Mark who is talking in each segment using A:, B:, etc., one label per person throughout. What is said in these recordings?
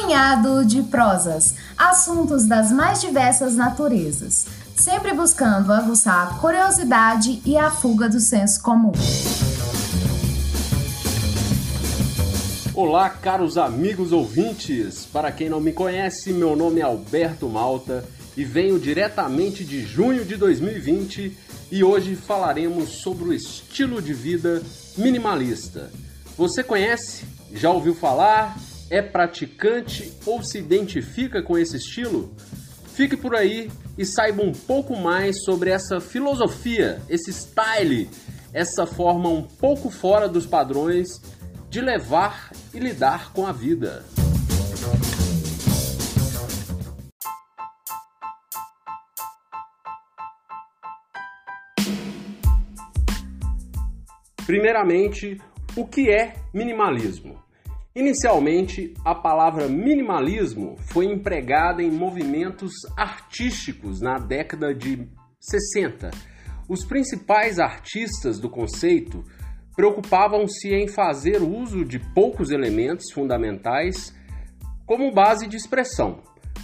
A: punhado de prosas, assuntos das mais diversas naturezas, sempre buscando aguçar a curiosidade e a fuga do senso comum.
B: Olá, caros amigos ouvintes! Para quem não me conhece, meu nome é Alberto Malta e venho diretamente de junho de 2020 e hoje falaremos sobre o estilo de vida minimalista. Você conhece? Já ouviu falar? É praticante ou se identifica com esse estilo? Fique por aí e saiba um pouco mais sobre essa filosofia, esse style, essa forma um pouco fora dos padrões de levar e lidar com a vida. Primeiramente, o que é minimalismo? Inicialmente, a palavra minimalismo foi empregada em movimentos artísticos na década de 60. Os principais artistas do conceito preocupavam-se em fazer uso de poucos elementos fundamentais como base de expressão.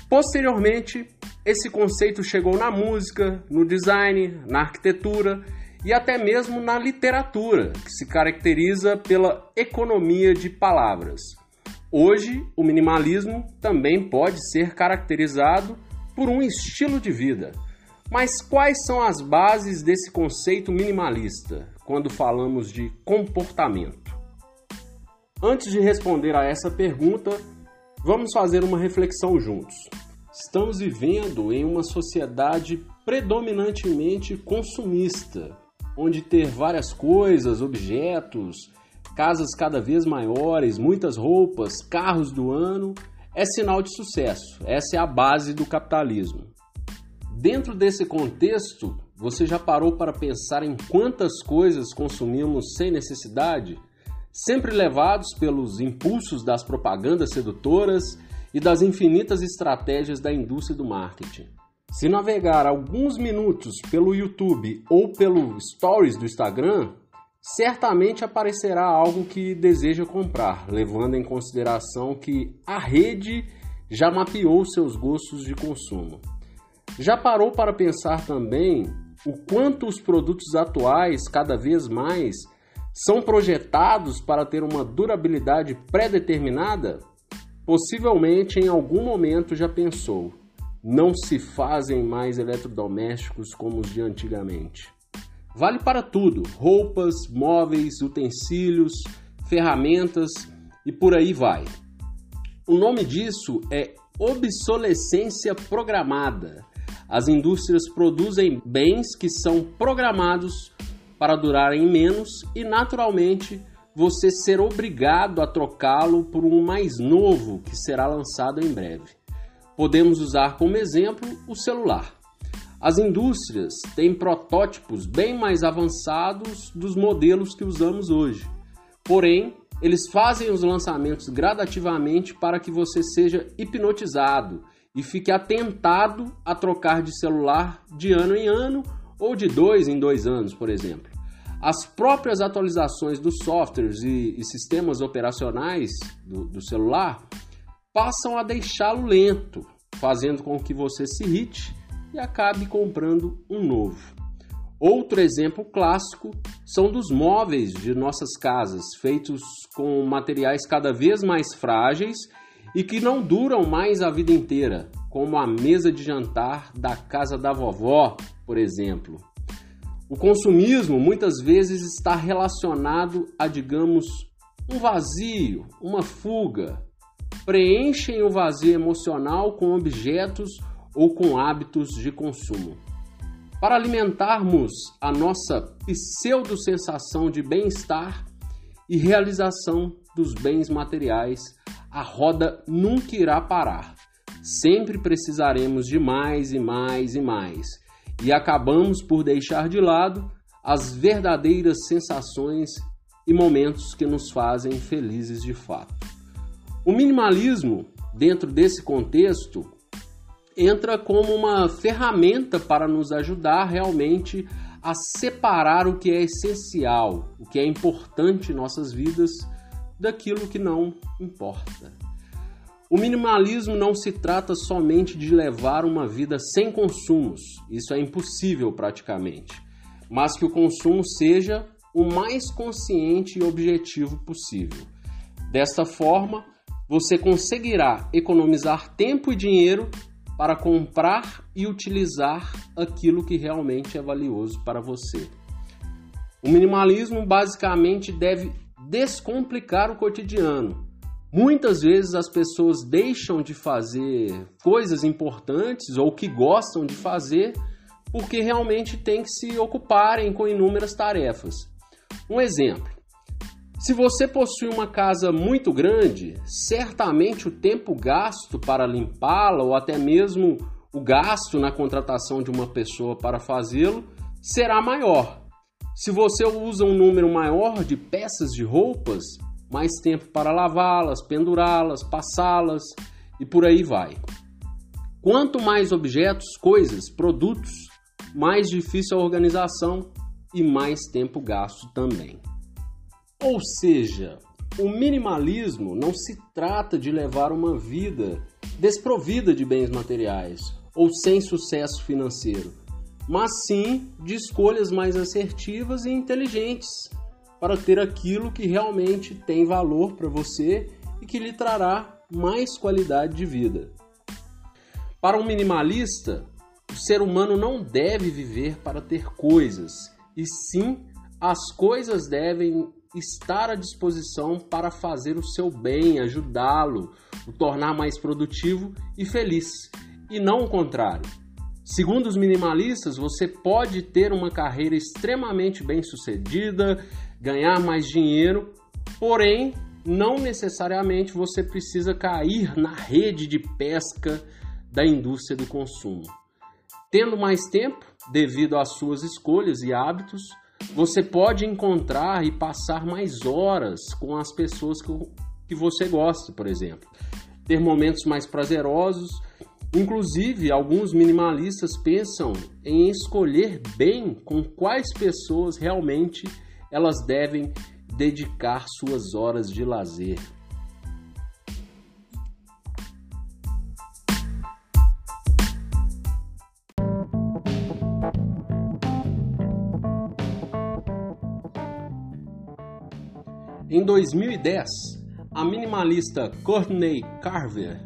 B: Posteriormente, esse conceito chegou na música, no design, na arquitetura e até mesmo na literatura, que se caracteriza pela economia de palavras. Hoje, o minimalismo também pode ser caracterizado por um estilo de vida. Mas quais são as bases desse conceito minimalista quando falamos de comportamento? Antes de responder a essa pergunta, vamos fazer uma reflexão juntos. Estamos vivendo em uma sociedade predominantemente consumista, onde ter várias coisas, objetos, casas cada vez maiores, muitas roupas, carros do ano é sinal de sucesso. Essa é a base do capitalismo. Dentro desse contexto, você já parou para pensar em quantas coisas consumimos sem necessidade, sempre levados pelos impulsos das propagandas sedutoras e das infinitas estratégias da indústria do marketing? Se navegar alguns minutos pelo YouTube ou pelo Stories do Instagram, certamente aparecerá algo que deseja comprar, levando em consideração que a rede já mapeou seus gostos de consumo. Já parou para pensar também o quanto os produtos atuais, cada vez mais, são projetados para ter uma durabilidade pré-determinada? Possivelmente em algum momento já pensou não se fazem mais eletrodomésticos como os de antigamente. Vale para tudo: roupas, móveis, utensílios, ferramentas e por aí vai. O nome disso é obsolescência programada. As indústrias produzem bens que são programados para durarem menos e, naturalmente, você ser obrigado a trocá-lo por um mais novo que será lançado em breve. Podemos usar como exemplo o celular. As indústrias têm protótipos bem mais avançados dos modelos que usamos hoje. Porém, eles fazem os lançamentos gradativamente para que você seja hipnotizado e fique atentado a trocar de celular de ano em ano ou de dois em dois anos, por exemplo. As próprias atualizações dos softwares e, e sistemas operacionais do, do celular passam a deixá-lo lento, fazendo com que você se irrite e acabe comprando um novo. Outro exemplo clássico são dos móveis de nossas casas, feitos com materiais cada vez mais frágeis e que não duram mais a vida inteira, como a mesa de jantar da casa da vovó, por exemplo. O consumismo muitas vezes está relacionado a, digamos, um vazio, uma fuga, preenchem o vazio emocional com objetos ou com hábitos de consumo. Para alimentarmos a nossa pseudo-sensação de bem-estar e realização dos bens materiais, a roda nunca irá parar. Sempre precisaremos de mais e mais e mais, e acabamos por deixar de lado as verdadeiras sensações e momentos que nos fazem felizes de fato. O minimalismo, dentro desse contexto, entra como uma ferramenta para nos ajudar realmente a separar o que é essencial, o que é importante em nossas vidas, daquilo que não importa. O minimalismo não se trata somente de levar uma vida sem consumos, isso é impossível praticamente, mas que o consumo seja o mais consciente e objetivo possível. Desta forma, você conseguirá economizar tempo e dinheiro para comprar e utilizar aquilo que realmente é valioso para você. O minimalismo basicamente deve descomplicar o cotidiano. Muitas vezes as pessoas deixam de fazer coisas importantes ou que gostam de fazer porque realmente têm que se ocuparem com inúmeras tarefas. Um exemplo: se você possui uma casa muito grande, certamente o tempo gasto para limpá-la ou até mesmo o gasto na contratação de uma pessoa para fazê-lo será maior. Se você usa um número maior de peças de roupas, mais tempo para lavá-las, pendurá-las, passá-las e por aí vai. Quanto mais objetos, coisas, produtos, mais difícil a organização e mais tempo gasto também. Ou seja, o minimalismo não se trata de levar uma vida desprovida de bens materiais ou sem sucesso financeiro mas sim de escolhas mais assertivas e inteligentes para ter aquilo que realmente tem valor para você e que lhe trará mais qualidade de vida. Para um minimalista, o ser humano não deve viver para ter coisas, e sim as coisas devem estar à disposição para fazer o seu bem, ajudá-lo, o tornar mais produtivo e feliz, e não o contrário. Segundo os minimalistas, você pode ter uma carreira extremamente bem sucedida, ganhar mais dinheiro, porém, não necessariamente você precisa cair na rede de pesca da indústria do consumo. Tendo mais tempo, devido às suas escolhas e hábitos, você pode encontrar e passar mais horas com as pessoas que, você gosta, por exemplo. Ter momentos mais prazerosos Inclusive, alguns minimalistas pensam em escolher bem com quais pessoas realmente elas devem dedicar suas horas de lazer. Em 2010, a minimalista Courtney Carver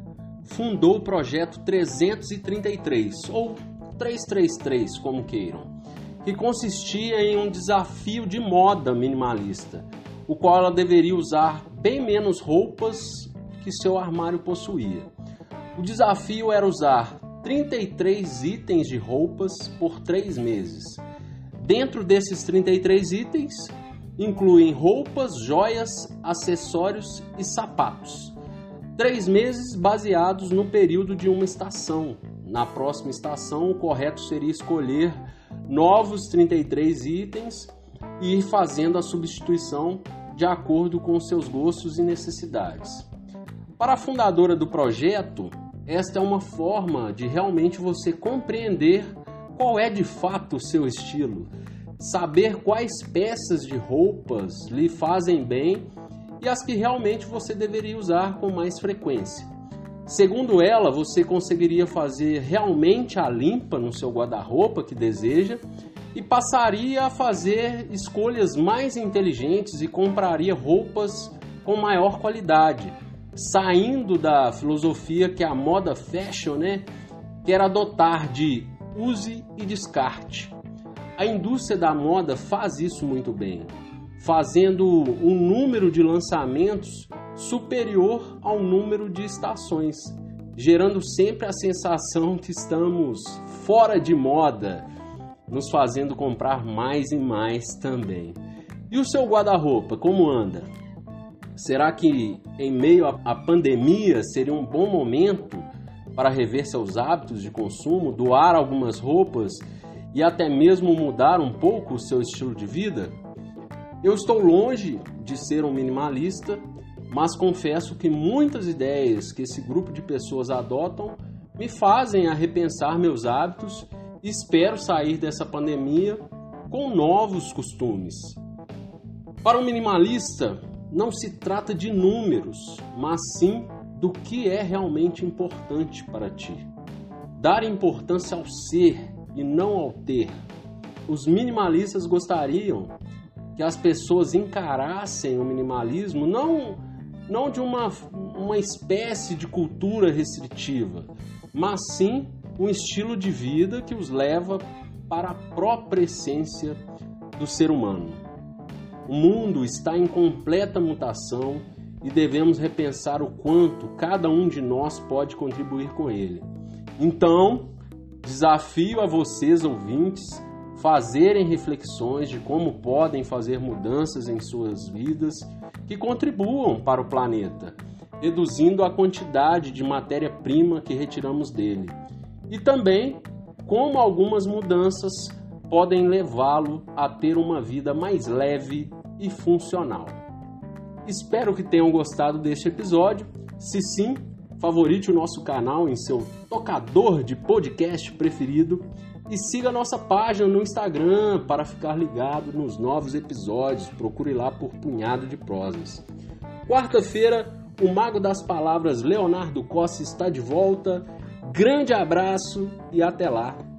B: fundou o projeto 333, ou 333, como queiram, que consistia em um desafio de moda minimalista, o qual ela deveria usar bem menos roupas que seu armário possuía. O desafio era usar 33 itens de roupas por 3 meses. Dentro desses 33 itens, incluem roupas, joias, acessórios e sapatos. Três meses baseados no período de uma estação. Na próxima estação, o correto seria escolher novos 33 itens e ir fazendo a substituição de acordo com seus gostos e necessidades. Para a fundadora do projeto, esta é uma forma de realmente você compreender qual é de fato o seu estilo, saber quais peças de roupas lhe fazem bem e as que realmente você deveria usar com mais frequência. Segundo ela, você conseguiria fazer realmente a limpa no seu guarda-roupa que deseja e passaria a fazer escolhas mais inteligentes e compraria roupas com maior qualidade, saindo da filosofia que a moda fashion né, quer adotar de use e descarte. A indústria da moda faz isso muito bem fazendo um número de lançamentos superior ao número de estações, gerando sempre a sensação que estamos fora de moda, nos fazendo comprar mais e mais também. E o seu guarda-roupa, como anda? Será que em meio à pandemia seria um bom momento para rever seus hábitos de consumo, doar algumas roupas e até mesmo mudar um pouco o seu estilo de vida? Eu estou longe de ser um minimalista, mas confesso que muitas ideias que esse grupo de pessoas adotam me fazem a repensar meus hábitos e espero sair dessa pandemia com novos costumes. Para um minimalista, não se trata de números, mas sim do que é realmente importante para ti. Dar importância ao ser e não ao ter. Os minimalistas gostariam que as pessoas encarassem o minimalismo não, não de uma, uma espécie de cultura restritiva, mas sim um estilo de vida que os leva para a própria essência do ser humano. O mundo está em completa mutação e devemos repensar o quanto cada um de nós pode contribuir com ele. Então, desafio a vocês, ouvintes, fazerem reflexões de como podem fazer mudanças em suas vidas que contribuam para o planeta, reduzindo a quantidade de matéria-prima que retiramos dele e também como algumas mudanças podem levá-lo a ter uma vida mais leve e funcional. Espero que tenham gostado deste episódio. Se sim, favorite o nosso canal em seu tocador de podcast preferido e siga nossa página no Instagram para ficar ligado nos novos episódios. Procure lá por Punhado de Prosas. Quarta-feira, o Mago das Palavras Leonardo Costa está de volta Grande abraço e até lá!